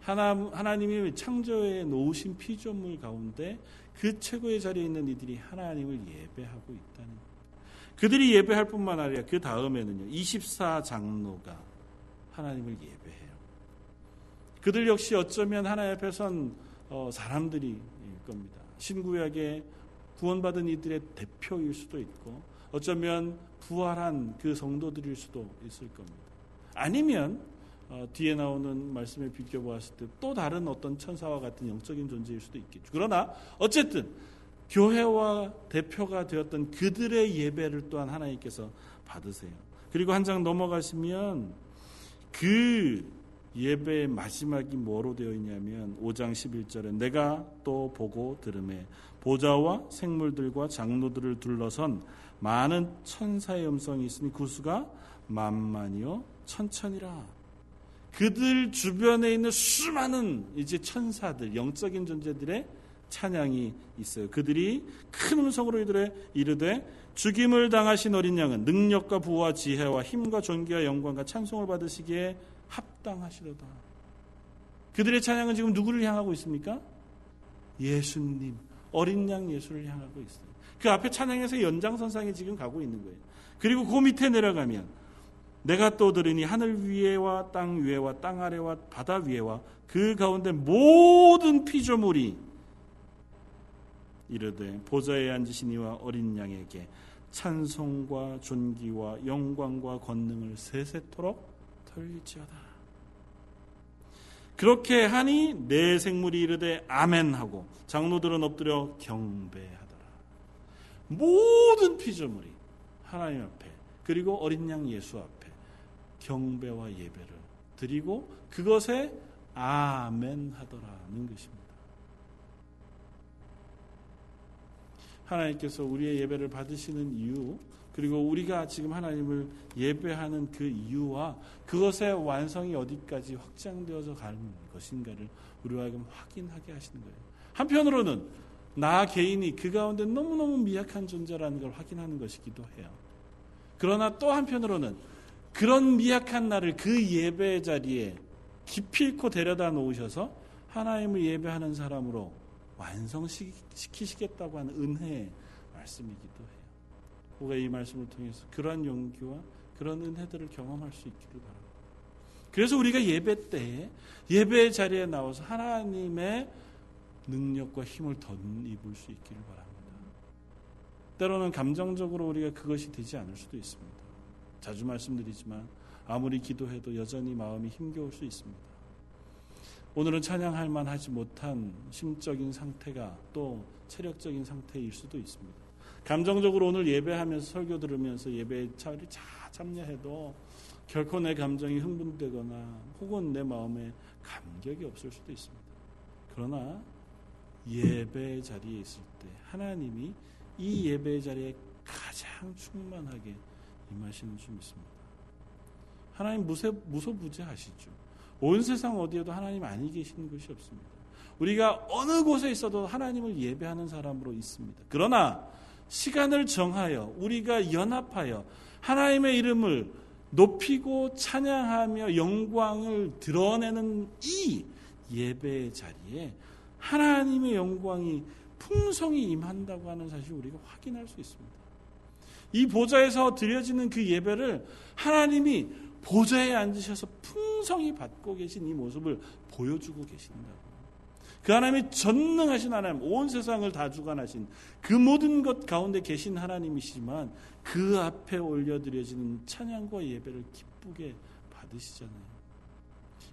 하나, 하나님이 창조에 놓으신 피조물 가운데 그 최고의 자리에 있는 이들이 하나님을 예배하고 있다는 거예요. 그들이 예배할 뿐만 아니라 그 다음에는요. 24장로가 하나님을 예배해요. 그들 역시 어쩌면 하나님 앞에 선 어, 사람들일 겁니다. 신구약에 구원받은 이들의 대표일 수도 있고 어쩌면 부활한 그 성도들일 수도 있을 겁니다. 아니면 어, 뒤에 나오는 말씀에 비껴보았을 때 또 다른 어떤 천사와 같은 영적인 존재일 수도 있겠죠. 그러나 어쨌든 교회와 대표가 되었던 그들의 예배를 또한 하나님께서 받으세요. 그리고 한 장 넘어가시면 그 예배의 마지막이 뭐로 되어 있냐면 5장 11절에 내가 또 보고 들음에 보좌와 생물들과 장로들을 둘러선 많은 천사의 음성이 있으니 구수가 만만이요 천천이라 그들 주변에 있는 수많은 이제 천사들 영적인 존재들의 찬양이 있어요. 그들이 큰 음성으로 이들에 이르되 죽임을 당하신 어린 양은 능력과 부와 지혜와 힘과 존귀와 영광과 찬송을 받으시기에 합당하시로다. 그들의 찬양은 지금 누구를 향하고 있습니까? 예수님, 어린 양 예수를 향하고 있어요. 그 앞에 찬양에서 연장선상에 지금 가고 있는 거예요. 그리고 그 밑에 내려가면 내가 또 들으니 하늘 위에와 땅 위에와 땅 아래와 바다 위에와 그 가운데 모든 피조물이 이르되 보좌에 앉으신 이와 어린 양에게 찬송과 존귀와 영광과 권능을 세세토록 돌릴지어다. 그렇게 하니 내 생물이 이르되 아멘 하고 장로들은 엎드려 경배하더라. 모든 피조물이 하나님 앞에 그리고 어린 양 예수 앞에 경배와 예배를 드리고 그것에 아멘 하더라는 것입니다. 하나님께서 우리의 예배를 받으시는 이유 그리고 우리가 지금 하나님을 예배하는 그 이유와 그것의 완성이 어디까지 확장되어서 가는 것인가를 우리와 하여금 확인하게 하시는 거예요. 한편으로는 나 개인이 그 가운데 너무너무 미약한 존재라는 걸 확인하는 것이기도 해요. 그러나 또 한편으로는 그런 미약한 나를 그 예배 자리에 기필코 데려다 놓으셔서 하나님을 예배하는 사람으로 완성시키시겠다고 하는 은혜의 말씀이기도 해요. 우리가 이 말씀을 통해서 그러한 용기와 그런 은혜들을 경험할 수 있기를 바랍니다. 그래서 우리가 예배 때 예배 자리에 나와서 하나님의 능력과 힘을 덧입을 수 있기를 바랍니다. 때로는 감정적으로 우리가 그것이 되지 않을 수도 있습니다. 자주 말씀드리지만 아무리 기도해도 여전히 마음이 힘겨울 수 있습니다. 오늘은 찬양할 만하지 못한 심적인 상태가 또 체력적인 상태일 수도 있습니다. 감정적으로 오늘 예배하면서 설교 들으면서 예배에 차라리 자 참여해도 결코 내 감정이 흥분되거나 혹은 내 마음에 감격이 없을 수도 있습니다. 그러나 예배 자리에 있을 때 하나님이 이 예배 자리에 가장 충만하게 임하시는 줄 믿습니다. 하나님 무세, 무소부재하시죠. 온 세상 어디에도 하나님 아니 계시는 것이 없습니다. 우리가 어느 곳에 있어도 하나님을 예배하는 사람으로 있습니다. 그러나 시간을 정하여 우리가 연합하여 하나님의 이름을 높이고 찬양하며 영광을 드러내는 이 예배의 자리에 하나님의 영광이 풍성히 임한다고 하는 사실 우리가 확인할 수 있습니다. 이 보좌에서 드려지는 그 예배를 하나님이 보좌에 앉으셔서 풍성히 받고 계신 이 모습을 보여주고 계신다고. 그 하나님이 전능하신 하나님, 온 세상을 다 주관하신 그 모든 것 가운데 계신 하나님이시지만 그 앞에 올려드려지는 찬양과 예배를 기쁘게 받으시잖아요.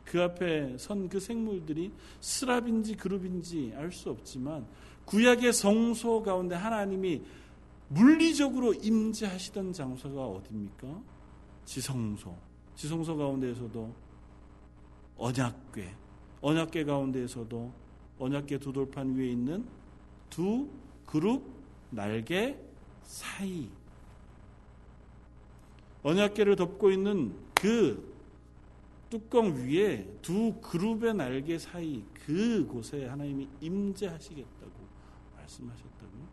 그 앞에 선 그 생물들이 스랍인지 그룹인지 알 수 없지만 구약의 성소 가운데 하나님이 물리적으로 임재하시던 장소가 어디입니까? 지성소. 지성소 가운데에서도 언약궤. 언약궤 가운데에서도 언약계 두 돌판 위에 있는 두 그룹 날개 사이 언약계를 덮고 있는 그 뚜껑 위에 두 그룹의 날개 사이 그곳에 하나님이 임재하시겠다고 말씀하셨다고요.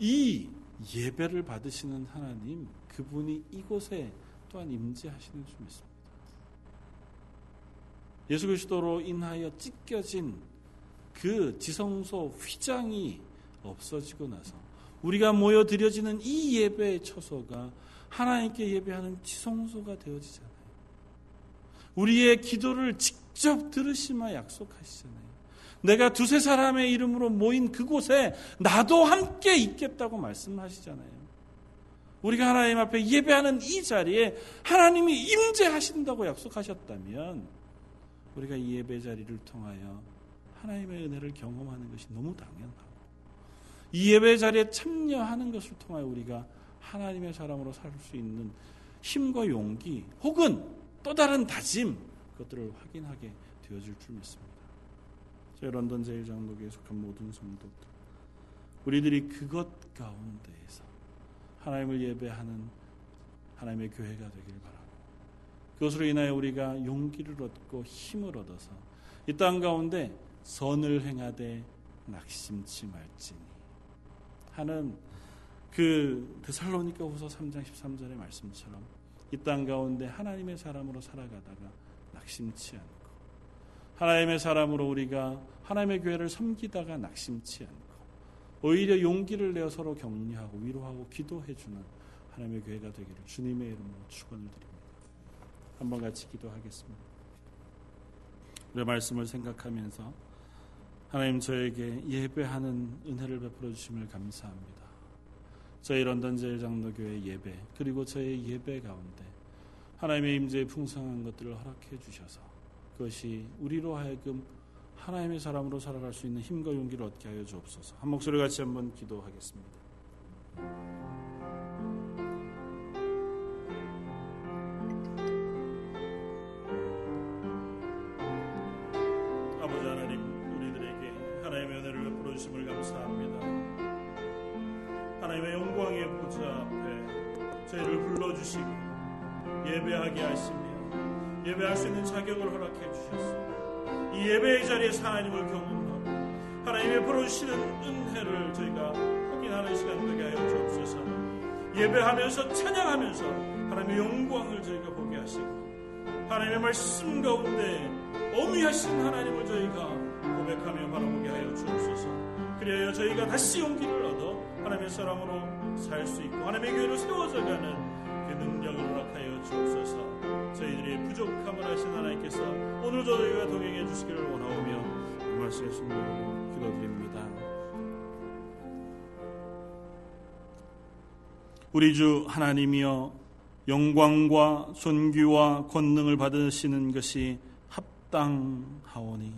이 예배를 받으시는 하나님 그분이 이곳에 또한 임재하시는 줄 믿습니다. 예수 그리스도로 인하여 찢겨진 그 지성소 휘장이 없어지고 나서 우리가 모여 드려지는 이 예배의 처소가 하나님께 예배하는 지성소가 되어지잖아요. 우리의 기도를 직접 들으시마 약속하시잖아요. 내가 두세 사람의 이름으로 모인 그곳에 나도 함께 있겠다고 말씀하시잖아요. 우리가 하나님 앞에 예배하는 이 자리에 하나님이 임재하신다고 약속하셨다면 우리가 이 예배 자리를 통하여 하나님의 은혜를 경험하는 것이 너무 당연하고 이 예배 자리에 참여하는 것을 통하여 우리가 하나님의 사람으로 살 수 있는 힘과 용기 혹은 또 다른 다짐 그것들을 확인하게 되어질 줄 믿습니다. 저희 런던 제일장로교에 속한 모든 성도들 우리들이 그것 가운데에서 하나님을 예배하는 하나님의 교회가 되길 바라고. 그것으로 인하여 우리가 용기를 얻고 힘을 얻어서 이 땅 가운데 선을 행하되 낙심치 말지니. 하는 그 데살로니가 후서 3장 13절의 말씀처럼 이 땅 가운데 하나님의 사람으로 살아가다가 낙심치 않고 하나님의 사람으로 우리가 하나님의 교회를 섬기다가 낙심치 않고 오히려 용기를 내어 서로 격려하고 위로하고 기도해주는 하나님의 교회가 되기를 주님의 이름으로 축원을 드립니다. 한번 같이 기도하겠습니다. 우리 말씀을 생각하면서 하나님 저에게 예배하는 은혜를 베풀어 주심을 감사합니다. 저희 런던 제일 장로교회 예배 그리고 저의 예배 가운데 하나님의 임재의 풍성한 것들을 허락해 주셔서 그것이 우리로 하여금 하나님의 사람으로 살아갈 수 있는 힘과 용기를 얻게 하여 주옵소서. 한 목소리 같이 한번 기도하겠습니다. 아버지 하나님, 우리들에게 하나님의 은혜를 베풀어 주심을 감사합니다. 하나님의 영광의 보좌 앞에 저희를 불러 주시고 예배하게 하시며 예배할 수 있는 자격을 허락해 주셨습니다. 이 예배의 자리에서 하나님을 경험하고 하나님의 풀어주시는 은혜를 저희가 확인하는 시간 되게 하여 주옵소서. 예배하면서 찬양하면서 하나님의 영광을 저희가 보게 하시고 하나님의 말씀 가운데 어미하신 하나님을 저희가 고백하며 바라보게 하여 주옵소서. 그래야 저희가 다시 용기를 얻어 하나님의 사람으로 살 수 있고 하나님의 교회로 세워져가는 저희들의 부족함을 하신 하나님께서 오늘 저희가 동행해 주시기를 원하오며 그 말씀의 순간으로 기도드립니다. 우리 주 하나님이여 영광과 존귀와 권능을 받으시는 것이 합당하오니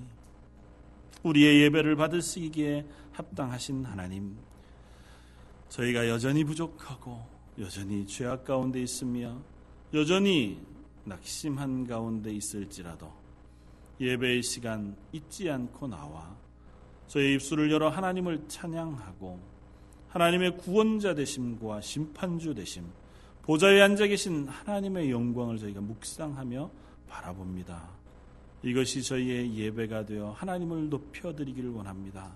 우리의 예배를 받으시기에 합당하신 하나님 저희가 여전히 부족하고 여전히 죄악 가운데 있으며 여전히 낙심한 가운데 있을지라도 예배의 시간 잊지 않고 나와 저의 입술을 열어 하나님을 찬양하고 하나님의 구원자 되심과 심판주 되심 보좌에 앉아 계신 하나님의 영광을 저희가 묵상하며 바라봅니다. 이것이 저희의 예배가 되어 하나님을 높여드리기를 원합니다.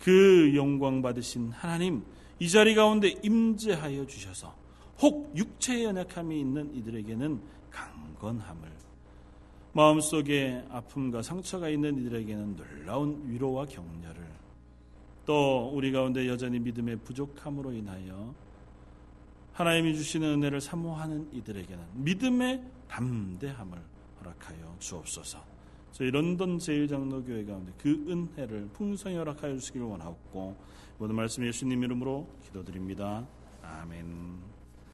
그 영광 받으신 하나님 이 자리 가운데 임재하여 주셔서 혹 육체의 연약함이 있는 이들에게는 강 건함을 마음속에 아픔과 상처가 있는 이들에게는 놀라운 위로와 격려를 또 우리 가운데 여전히 믿음의 부족함으로 인하여 하나님이 주시는 은혜를 사모하는 이들에게는 믿음의 담대함을 허락하여 주옵소서. 저희 런던 제일장로교회 가운데 그 은혜를 풍성히 허락하여 주시기를 원하옵고 모든 말씀 예수님 이름으로 기도드립니다. 아멘.